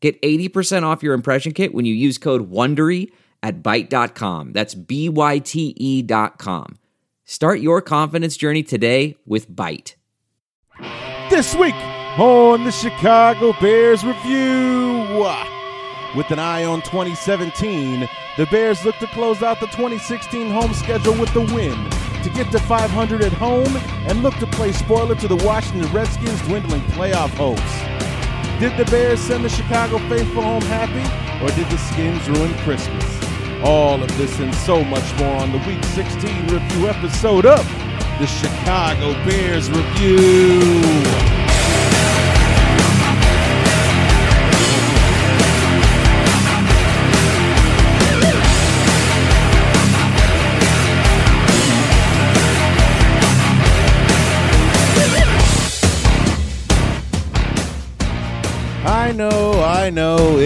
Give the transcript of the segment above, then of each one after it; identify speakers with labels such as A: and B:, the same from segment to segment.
A: Get 80% off your impression kit when you use code WONDERY at Byte.com. That's B-Y-T-E dot com. Start your confidence journey today with Byte.
B: This week on the Chicago Bears Review. With an eye on 2017, the Bears look to close out the 2016 home schedule with the win to get to 500 at home and look to play spoiler to the Washington Redskins' dwindling playoff hopes. Did the Bears send the Chicago faithful home happy, or did the Skins ruin Christmas? All of this and so much more on the Week 16 review episode of the Chicago Bears Review.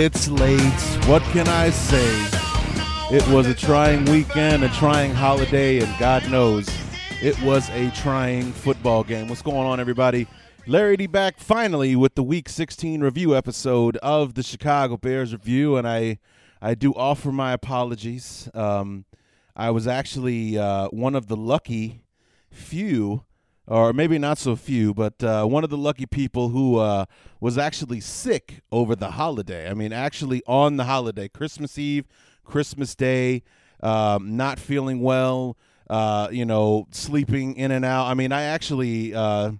B: It's late. What can I say? It was a trying weekend, a trying holiday, and God knows it was a trying football game. What's going on, everybody? Larry D back finally with the Week 16 review episode of the Chicago Bears review, and I, I do offer my apologies. Um, I was actually uh, one of the lucky few or maybe not so few, but uh, one of the lucky people who uh, was actually sick over the holiday. I mean, actually on the holiday, Christmas Eve, Christmas Day, um, not feeling well, uh, you know, sleeping in and out. I mean, I actually. Uh,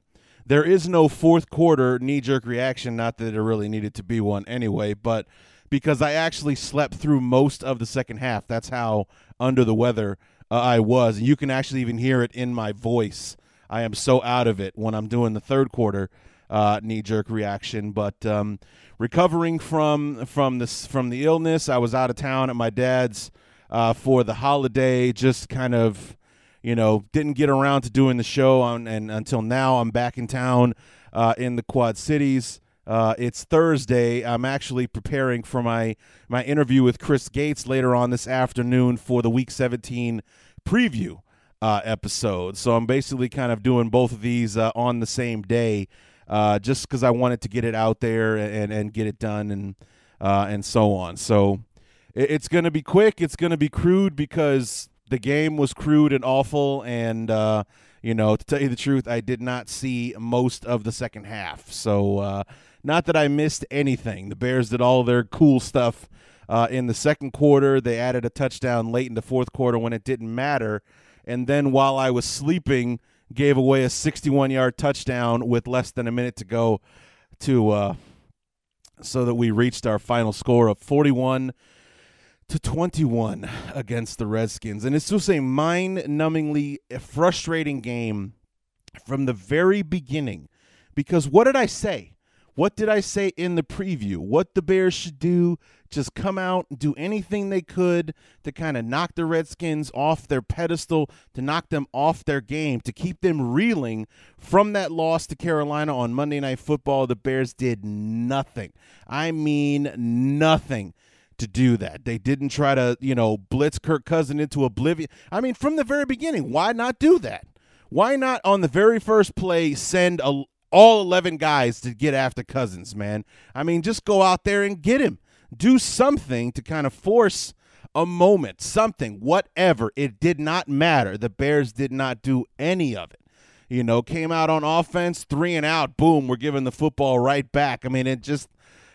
B: there is no fourth quarter knee jerk reaction, not that there really needed to be one anyway, but because I actually slept through most of the second half. That's how under the weather uh, I was. And you can actually even hear it in my voice I am so out of it when I'm doing the third quarter uh, knee jerk reaction. But um, recovering from from this from the illness, I was out of town at my dad's uh, for the holiday. Just kind of, you know, didn't get around to doing the show on, and until now, I'm back in town uh, in the Quad Cities. Uh, it's Thursday. I'm actually preparing for my my interview with Chris Gates later on this afternoon for the Week 17 preview uh, episode. So I'm basically kind of doing both of these uh, on the same day, uh, just because I wanted to get it out there and and get it done and uh, and so on. So it, it's going to be quick. It's going to be crude because the game was crude and awful. And uh, you know, to tell you the truth, I did not see most of the second half. So uh, not that I missed anything. The Bears did all their cool stuff. in the second quarter, they added a touchdown late in the fourth quarter when it didn't matter and then while I was sleeping, gave away a 61 yard touchdown with less than a minute to go to uh, so that we reached our final score of 41 to 21 against the Redskins. And it's just a mind numbingly frustrating game from the very beginning. Because what did I say? What did I say in the preview? What the Bears should do? Just come out and do anything they could to kind of knock the Redskins off their pedestal, to knock them off their game, to keep them reeling from that loss to Carolina on Monday Night Football. The Bears did nothing. I mean, nothing to do that. They didn't try to, you know, blitz Kirk Cousin into oblivion. I mean, from the very beginning, why not do that? Why not on the very first play send a, all 11 guys to get after Cousins, man. I mean, just go out there and get him. Do something to kind of force a moment, something, whatever. It did not matter. The Bears did not do any of it. You know, came out on offense, three and out, boom, we're giving the football right back. I mean, it just,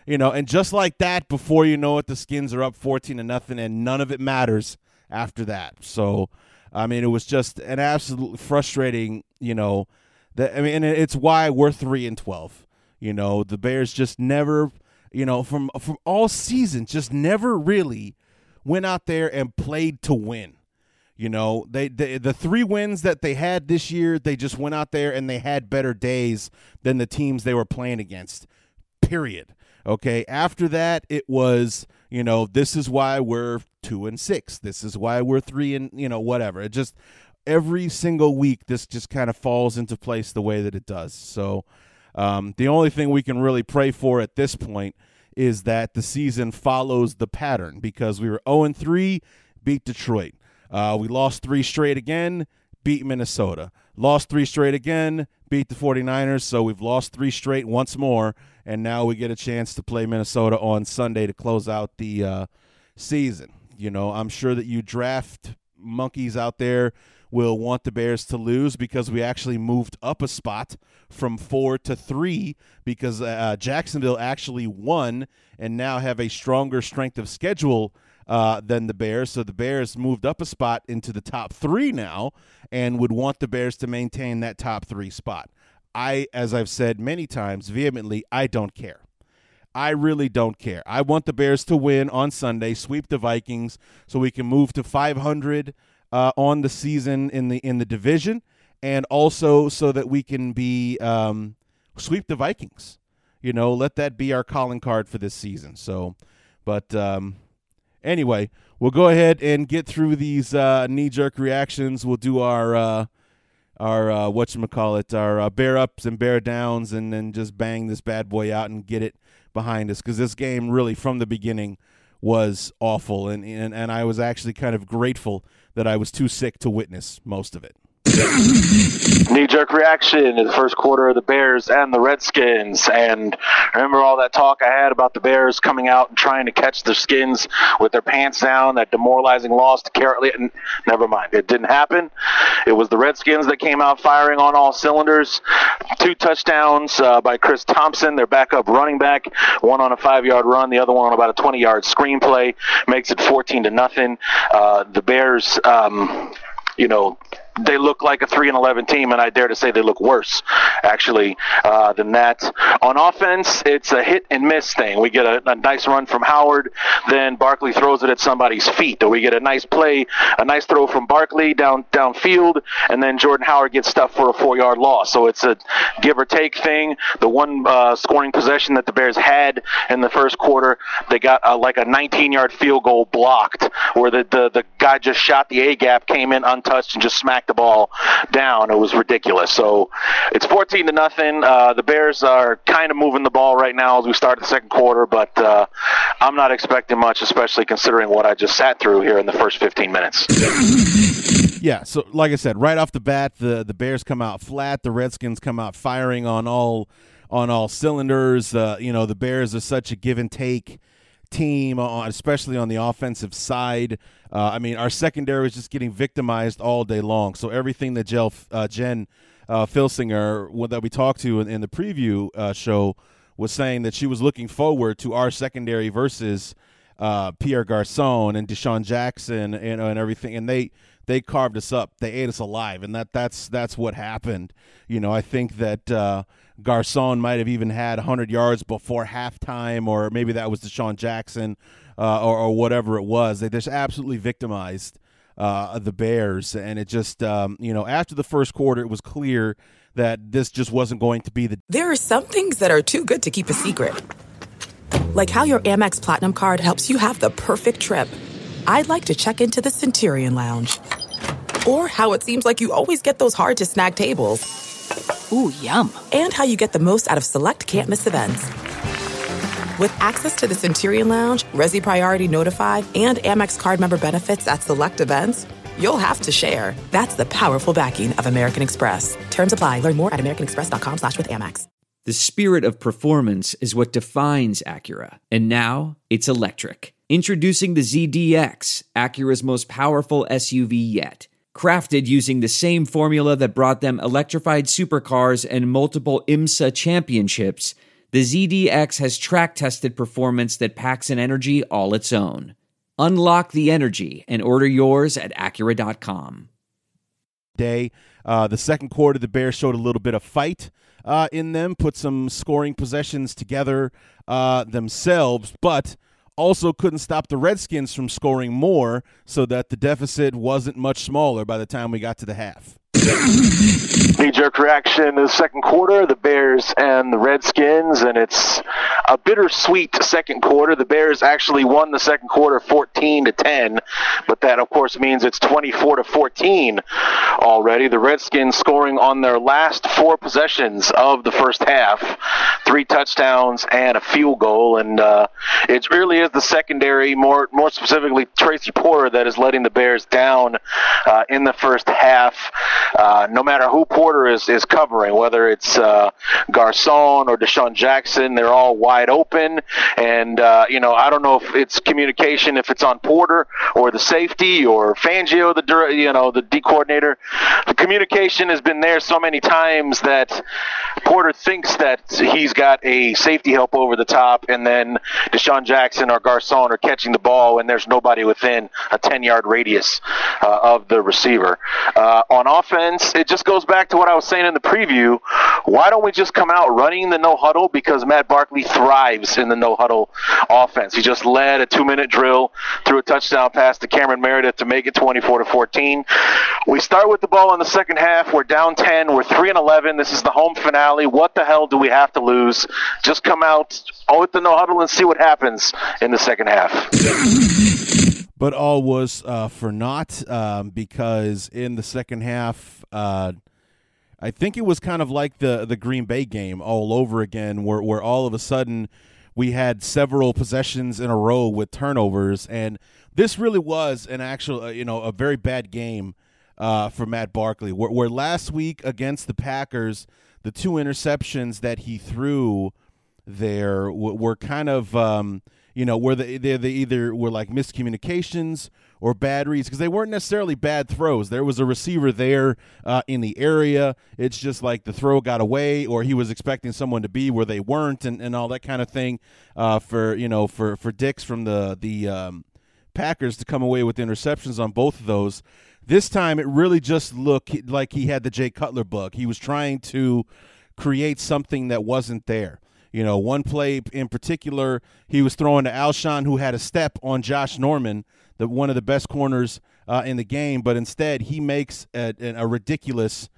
B: you know, and just like that, before you know it, the Skins are up 14 to nothing, and none of it matters after that. So, I mean, it was just an absolutely frustrating, you know, that I mean, it's why we're three and twelve. You know, the Bears just never, you know, from from all seasons, just never really went out there and played to win. You know, they, they the three wins that they had this year, they just went out there and they had better days than the teams they were playing against. Period. Okay. After that, it was You know, this is why we're two and six. This is why we're three and you know whatever. It just every single week this just kind of falls into place the way that it does. So um, the only thing we can really pray for at this point is that the season follows the pattern because we were 0 3, beat Detroit. Uh, we lost three straight again, beat Minnesota. Lost three straight again, beat the 49ers. So we've lost three straight once more. And now we get a chance to play Minnesota on Sunday to close out the uh, season. You know, I'm sure that you draft monkeys out there will want the Bears to lose because we actually moved up a spot from four to three because uh, Jacksonville actually won and now have a stronger strength of schedule uh, than the Bears. So the Bears moved up a spot into the top three now and would want the Bears to maintain that top three spot. I, as I've said many times vehemently, I don't care. I really don't care. I want the Bears to win on Sunday, sweep the Vikings, so we can move to 500 uh, on the season in the in the division, and also so that we can be um, sweep the Vikings. You know, let that be our calling card for this season. So, but um, anyway, we'll go ahead and get through these uh, knee jerk reactions. We'll do our uh, our uh, what you call it, our uh, bear ups and bear downs, and then just bang this bad boy out and get it behind us because this game really from the beginning was awful, and, and and I was actually kind of grateful that I was too sick to witness most of it.
C: Knee jerk reaction in the first quarter of the Bears and the Redskins. And remember all that talk I had about the Bears coming out and trying to catch the Skins with their pants down, that demoralizing loss to Carolina. Never mind. It didn't happen. It was the Redskins that came out firing on all cylinders. Two touchdowns uh, by Chris Thompson, their backup running back. One on a five yard run, the other one on about a 20 yard screenplay. Makes it 14 to nothing. Uh, the Bears, um, you know, they look like a three and eleven team, and I dare to say they look worse, actually, uh, than that. On offense, it's a hit and miss thing. We get a, a, nice run from Howard, then Barkley throws it at somebody's feet, or we get a nice play, a nice throw from Barkley down downfield, and then Jordan Howard gets stuffed for a four-yard loss. So it's a give or take thing. The one uh, scoring possession that the Bears had in the first quarter, they got uh, like a 19-yard field goal blocked, where the, the the guy just shot the A gap, came in untouched, and just smacked the ball down. It was ridiculous. So it's 14 to nothing. Uh, the Bears are kind of moving the ball right now as we start the second quarter, but uh, I'm not expecting much, especially considering what I just sat through here in the first 15 minutes.
B: Yeah, so like I said, right off the bat, the the Bears come out flat. The Redskins come out firing on all on all cylinders. Uh, you know, the Bears are such a give and take team, especially on the offensive side. Uh, I mean, our secondary was just getting victimized all day long. So everything that Jel, uh, Jen uh, Filsinger, that we talked to in, in the preview uh, show, was saying that she was looking forward to our secondary versus uh, Pierre Garcon and DeSean Jackson and, and everything, and they they carved us up. They ate us alive, and that that's that's what happened. You know, I think that uh, Garcon might have even had 100 yards before halftime, or maybe that was DeSean Jackson, uh, or, or, whatever it was. They just absolutely victimized uh, the Bears, and it just, um, you know, after the first quarter, it was clear that this just wasn't going to be the.
D: There are some things that are too good to keep a secret, like how your Amex Platinum card helps you have the perfect trip. I'd like to check into the Centurion Lounge, or how it seems like you always get those hard to snag tables.
E: Ooh, yum.
D: And how you get the most out of select can't miss events. With access to the Centurion Lounge, Resy Priority Notified, and Amex card member benefits at select events, you'll have to share. That's the powerful backing of American Express. Terms apply. Learn more at americanexpress.com slash with Amex.
A: The spirit of performance is what defines Acura. And now it's electric. Introducing the ZDX, Acura's most powerful SUV yet crafted using the same formula that brought them electrified supercars and multiple IMSA championships, the ZDX has track tested performance that packs an energy all its own. Unlock the energy and order yours at Acura.com.
B: Day. Uh, the second quarter, the Bears showed a little bit of fight uh, in them, put some scoring possessions together uh, themselves, but also couldn't stop the Redskins from scoring more so that the deficit wasn't much smaller by the time we got to the half.
C: Knee jerk reaction the second quarter, the Bears and the Redskins, and it's a bittersweet second quarter. The Bears actually won the second quarter 14 to 10, but that of course means it's 24 to 14 already. The Redskins scoring on their last four possessions of the first half, three touchdowns and a field goal, and uh, it really is the secondary, more more specifically Tracy Porter, that is letting the Bears down uh, in the first half. Uh, no matter who Porter is, is covering, whether it's uh, Garcon or DeSean Jackson, they're all wide open. And, uh, you know, I don't know if it's communication, if it's on Porter or the safety or Fangio, the, you know, the D coordinator. The communication has been there so many times that Porter thinks that he's got a safety help over the top, and then DeSean Jackson or Garcon are catching the ball, and there's nobody within a 10 yard radius uh, of the receiver. Uh, on offense, it just goes back to what I was saying in the preview. Why don't we just come out running the no huddle? Because Matt Barkley thrives in the no huddle offense. He just led a two minute drill, threw a touchdown pass to Cameron Meredith to make it 24 to 14. We start with the ball in the second half. We're down 10. We're 3 and 11. This is the home finale. What the hell do we have to lose? Just come out oh, with the no huddle and see what happens in the second half
B: but all was uh, for naught um, because in the second half, uh, I think it was kind of like the the Green Bay game all over again, where where all of a sudden we had several possessions in a row with turnovers, and this really was an actual, uh, you know, a very bad game uh, for Matt Barkley. Where, where last week against the Packers, the two interceptions that he threw there were, were kind of. Um, you know, where they they, they either were like miscommunications or bad reads because they weren't necessarily bad throws. There was a receiver there uh, in the area. It's just like the throw got away, or he was expecting someone to be where they weren't, and, and all that kind of thing. Uh, for you know, for for Dix from the the um, Packers to come away with interceptions on both of those. This time, it really just looked like he had the Jay Cutler bug. He was trying to create something that wasn't there. You know, one play in particular, he was throwing to Alshon, who had a step on Josh Norman, the one of the best corners uh, in the game, but instead he makes a, a, ridiculous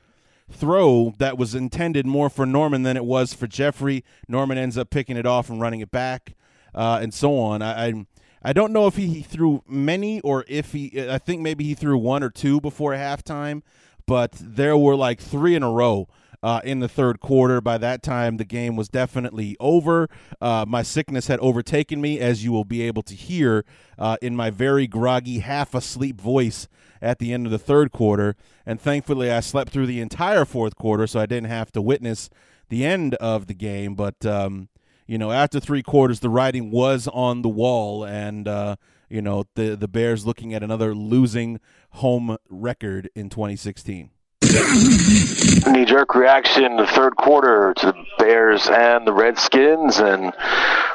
B: throw that was intended more for Norman than it was for Jeffery. Norman ends up picking it off and running it back, uh, and so on. I, I I don't know if he, he threw many or if he. I think maybe he threw one or two before halftime, but there were like three in a row uh, in the third quarter. By that time, the game was definitely over. Uh, my sickness had overtaken me, as you will be able to hear uh, in my very groggy, half asleep voice at the end of the third quarter. And thankfully, I slept through the entire fourth quarter, so I didn't have to witness the end of the game. But, um, you know, after three quarters, the writing was on the wall, and, uh, you know, the, the Bears looking at another losing home record in 2016.
C: Knee jerk reaction the third quarter to the Bears and the Redskins, and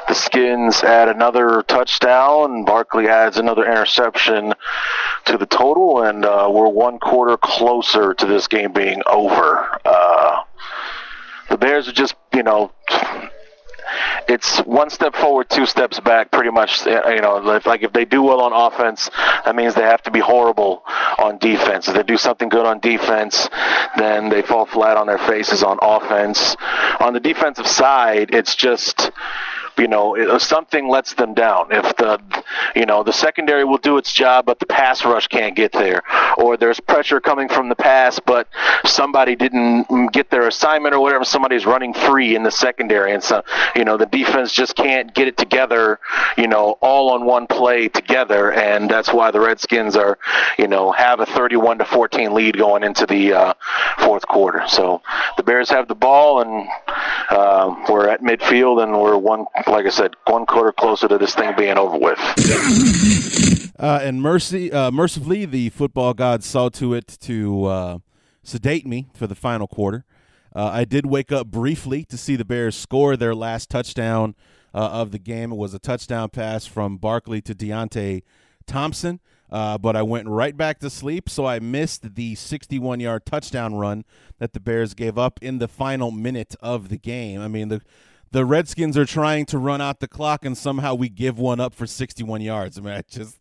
C: the Skins add another touchdown. Barkley adds another interception to the total, and uh, we're one quarter closer to this game being over. Uh, the Bears are just, you know, it's one step forward, two steps back, pretty much. Uh, you know, like if they do well on offense, that means they have to be horrible on defense. If they do something good on defense, then they fall flat on their faces on offense. On the defensive side, it's just you know, something lets them down. If the, you know, the secondary will do its job, but the pass rush can't get there, or there's pressure coming from the pass, but somebody didn't get their assignment or whatever. Somebody's running free in the secondary, and so, you know, the defense just can't get it together, you know, all on one play together, and that's why the Redskins are, you know, have a 31 to 14 lead going into the uh, fourth quarter. So the Bears have the ball, and uh, we're at midfield, and we're one like I said, one quarter closer to this thing being over with.
B: Uh, and mercy, uh, mercifully, the football gods saw to it to uh, sedate me for the final quarter. Uh, I did wake up briefly to see the Bears score their last touchdown uh, of the game. It was a touchdown pass from Barkley to Deonte Thompson. Uh, but I went right back to sleep, so I missed the 61 yard touchdown run that the Bears gave up in the final minute of the game. I mean, the the Redskins are trying to run out the clock, and somehow we give one up for 61 yards. I mean, I just,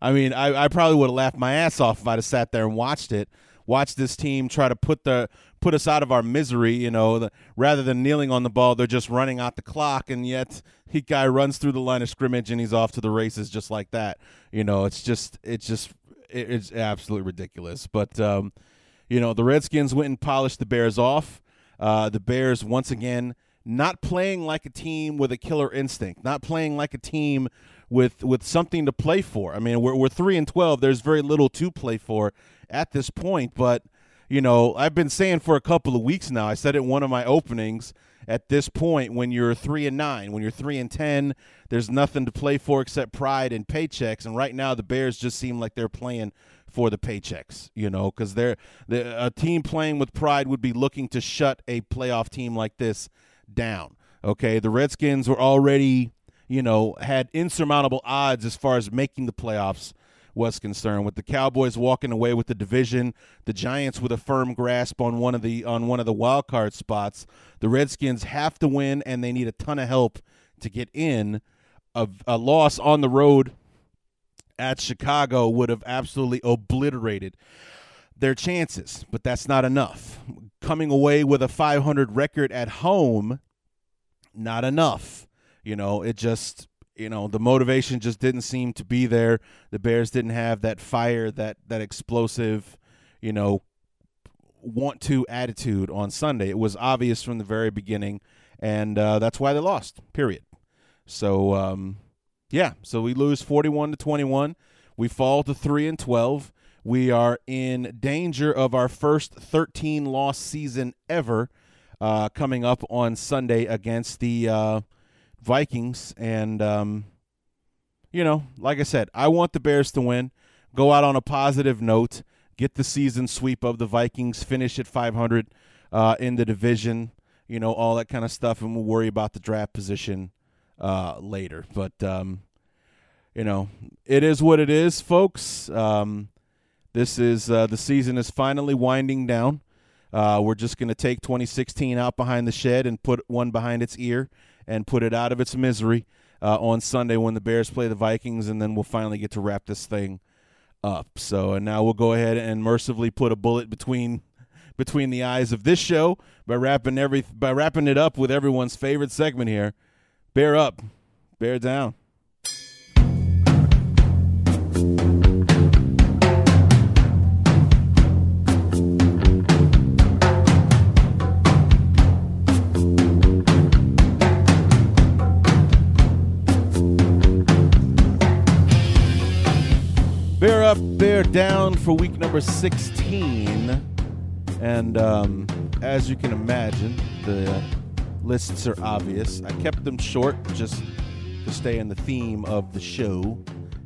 B: I mean, I, I probably would have laughed my ass off if I'd have sat there and watched it watch this team try to put the put us out of our misery. You know, the, rather than kneeling on the ball, they're just running out the clock, and yet he guy runs through the line of scrimmage and he's off to the races just like that. You know, it's just it's just it's absolutely ridiculous. But um, you know, the Redskins went and polished the Bears off. Uh, the Bears once again not playing like a team with a killer instinct, not playing like a team with with something to play for. I mean, we're we're three and twelve. There's very little to play for at this point, but you know, I've been saying for a couple of weeks now. I said it in one of my openings. At this point, when you're three and nine, when you're three and ten, there's nothing to play for except pride and paychecks. And right now, the Bears just seem like they're playing for the paychecks. You know, because they're, they're a team playing with pride would be looking to shut a playoff team like this down. Okay, the Redskins were already, you know, had insurmountable odds as far as making the playoffs was concerned. With the Cowboys walking away with the division, the Giants with a firm grasp on one of the on one of the wild card spots, the Redskins have to win and they need a ton of help to get in. A, a loss on the road at Chicago would have absolutely obliterated their chances, but that's not enough. Coming away with a 500 record at home, not enough. You know, it just you know the motivation just didn't seem to be there. The Bears didn't have that fire, that that explosive, you know, want to attitude on Sunday. It was obvious from the very beginning, and uh, that's why they lost. Period. So um, yeah, so we lose forty-one to twenty-one. We fall to three and twelve. We are in danger of our first thirteen loss season ever. Uh, coming up on Sunday against the uh, Vikings. And, um, you know, like I said, I want the Bears to win, go out on a positive note, get the season sweep of the Vikings, finish at 500 uh, in the division, you know, all that kind of stuff, and we'll worry about the draft position uh, later. But, um, you know, it is what it is, folks. Um, this is uh, the season is finally winding down. Uh, we're just going to take 2016 out behind the shed and put one behind its ear and put it out of its misery uh, on Sunday when the Bears play the Vikings, and then we'll finally get to wrap this thing up. So, and now we'll go ahead and mercifully put a bullet between between the eyes of this show by wrapping every by wrapping it up with everyone's favorite segment here. Bear up, bear down. Up, bear down for week number 16. And um, as you can imagine, the lists are obvious. I kept them short just to stay in the theme of the show,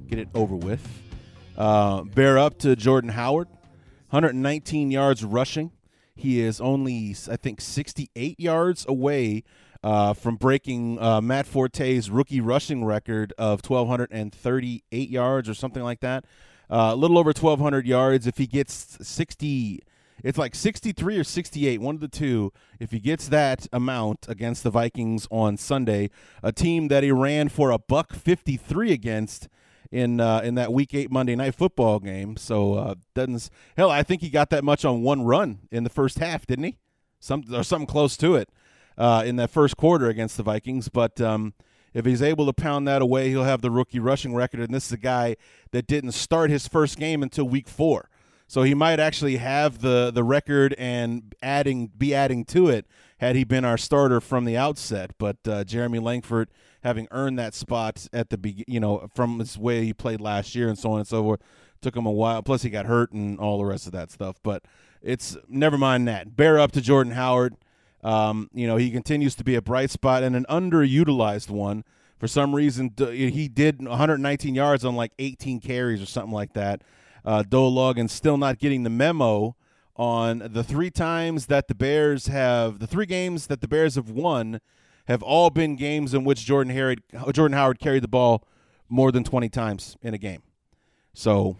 B: get it over with. Uh, bear up to Jordan Howard, 119 yards rushing. He is only, I think, 68 yards away uh, from breaking uh, Matt Forte's rookie rushing record of 1,238 yards or something like that. Uh, a little over 1,200 yards. If he gets 60, it's like 63 or 68, one of the two. If he gets that amount against the Vikings on Sunday, a team that he ran for a buck 53 against in uh, in that Week Eight Monday Night Football game. So uh, doesn't hell, I think he got that much on one run in the first half, didn't he? Some or something close to it uh, in that first quarter against the Vikings, but. Um, if he's able to pound that away, he'll have the rookie rushing record. And this is a guy that didn't start his first game until week four. So he might actually have the the record and adding be adding to it had he been our starter from the outset. But uh, Jeremy Langford, having earned that spot at the be- you know from his way he played last year and so on and so forth, took him a while. Plus he got hurt and all the rest of that stuff. But it's never mind that. Bear up to Jordan Howard. Um, you know, he continues to be a bright spot and an underutilized one. For some reason, he did 119 yards on like 18 carries or something like that. Uh, Dowell Loggains still not getting the memo on the three times that the Bears have, the three games that the Bears have won have all been games in which Jordan, Harrod, Jordan Howard carried the ball more than 20 times in a game. So,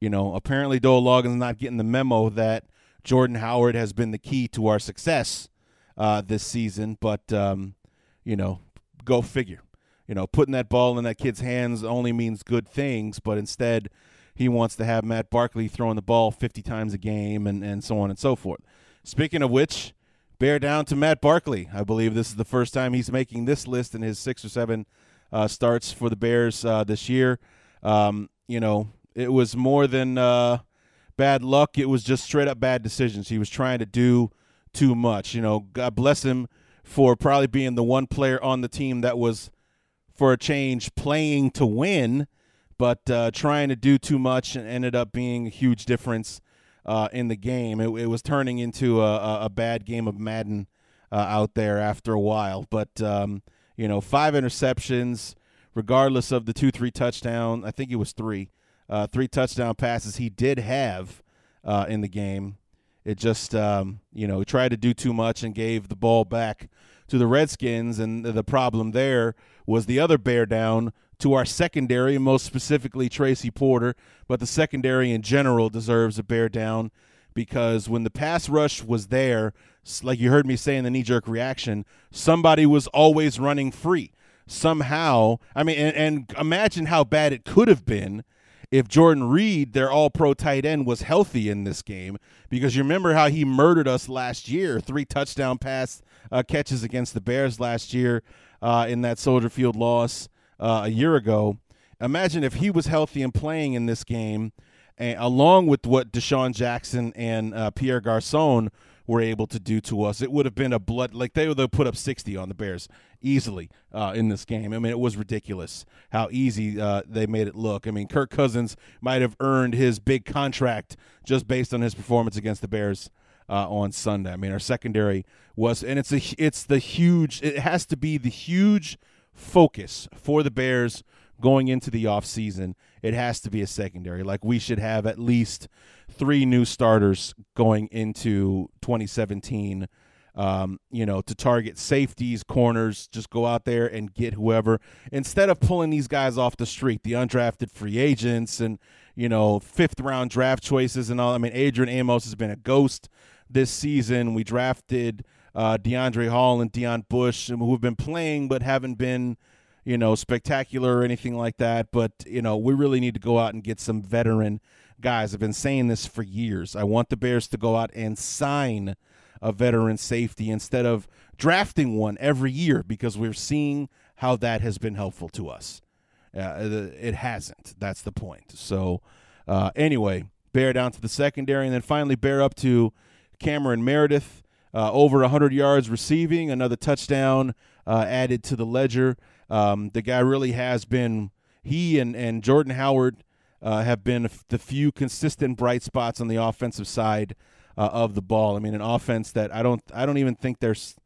B: you know, apparently Dowell Loggains's not getting the memo that Jordan Howard has been the key to our success uh, this season. But um, you know, go figure. You know, putting that ball in that kid's hands only means good things, but instead, he wants to have Matt Barkley throwing the ball 50 times a game and, and so on and so forth. Speaking of which, bear down to Matt Barkley. I believe this is the first time he's making this list in his six or seven uh, starts for the Bears uh, this year. Um, you know, it was more than uh, bad luck. It was just straight up bad decisions. He was trying to do too much. You know, God bless him for probably being the one player on the team that was, for a change, playing to win, but uh, trying to do too much and ended up being a huge difference uh, in the game. It, it was turning into a, a, bad game of Madden uh, out there after a while. But, um, you know, five interceptions, regardless of the two, three touchdown. I think it was three uh, three touchdown passes he did have uh, in the game. It just, um, you know, tried to do too much and gave the ball back to the Redskins. And the problem there was the other bear down to our secondary, most specifically Tracy Porter. But the secondary in general deserves a bear down because when the pass rush was there, like you heard me say in the knee jerk reaction, somebody was always running free. Somehow, I mean, and, and imagine how bad it could have been if Jordan Reed, their all pro tight end, was healthy in this game, because you remember how he murdered us last year three touchdown pass uh, catches against the Bears last year uh, in that Soldier Field loss uh, a year ago. Imagine if he was healthy and playing in this game, and, along with what DeSean Jackson and uh, Pierre Garcon were able to do to us. It would have been a blood like they would have put up 60 on the Bears easily uh, in this game. I mean, it was ridiculous how easy uh, they made it look. I mean, Kirk Cousins might have earned his big contract just based on his performance against the Bears uh, on Sunday. I mean, our secondary was, and it's a it's the huge. It has to be the huge focus for the Bears going into the offseason, it has to be a secondary. Like we should have at least three new starters going into 2017. Um, you know, to target safeties, corners, just go out there and get whoever instead of pulling these guys off the street, the undrafted free agents and, you know, fifth round draft choices and all. I mean, Adrian Amos has been a ghost this season. We drafted uh, DeAndre Hall and Deon Bush, who have been playing but haven't been you know, spectacular or anything like that. But, you know, we really need to go out and get some veteran guys. I've been saying this for years. I want the Bears to go out and sign a veteran safety instead of drafting one every year because we're seeing how that has been helpful to us. Uh, it hasn't. That's the point. So, uh, anyway, bear down to the secondary, and then finally bear up to Cameron Meredith. Uh, over 100 yards receiving, another touchdown uh, added to the ledger. Um, the guy really has been. He and and Jordan Howard uh, have been the few consistent bright spots on the offensive side uh, of the ball. I mean, an offense that I don't I don't even think there's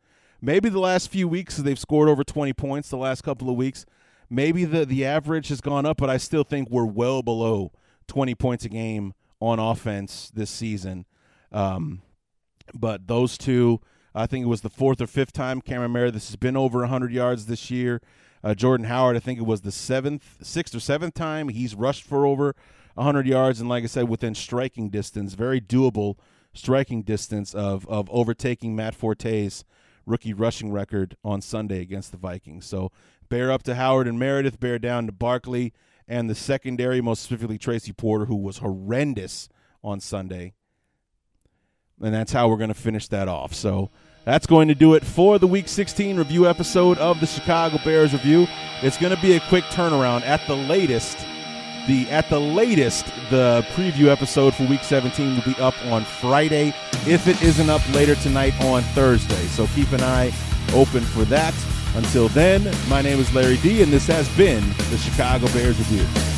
B: maybe the last few weeks they've scored over 20 points the last couple of weeks. Maybe the the average has gone up, but I still think we're well below 20 points a game on offense this season. Um, but those two, I think it was the fourth or fifth time Cameron Meredith has been over 100 yards this year. Uh, Jordan Howard, I think it was the seventh, sixth or seventh time he's rushed for over 100 yards, and like I said, within striking distance, very doable striking distance of of overtaking Matt Forte's rookie rushing record on Sunday against the Vikings. So bear up to Howard and Meredith, bear down to Barkley and the secondary, most specifically Tracy Porter, who was horrendous on Sunday. And that's how we're going to finish that off. So that's going to do it for the Week 16 review episode of the Chicago Bears review. It's going to be a quick turnaround at the latest. The at the latest, the preview episode for Week 17 will be up on Friday, if it isn't up later tonight on Thursday. So keep an eye open for that. Until then, my name is Larry D, and this has been the Chicago Bears review.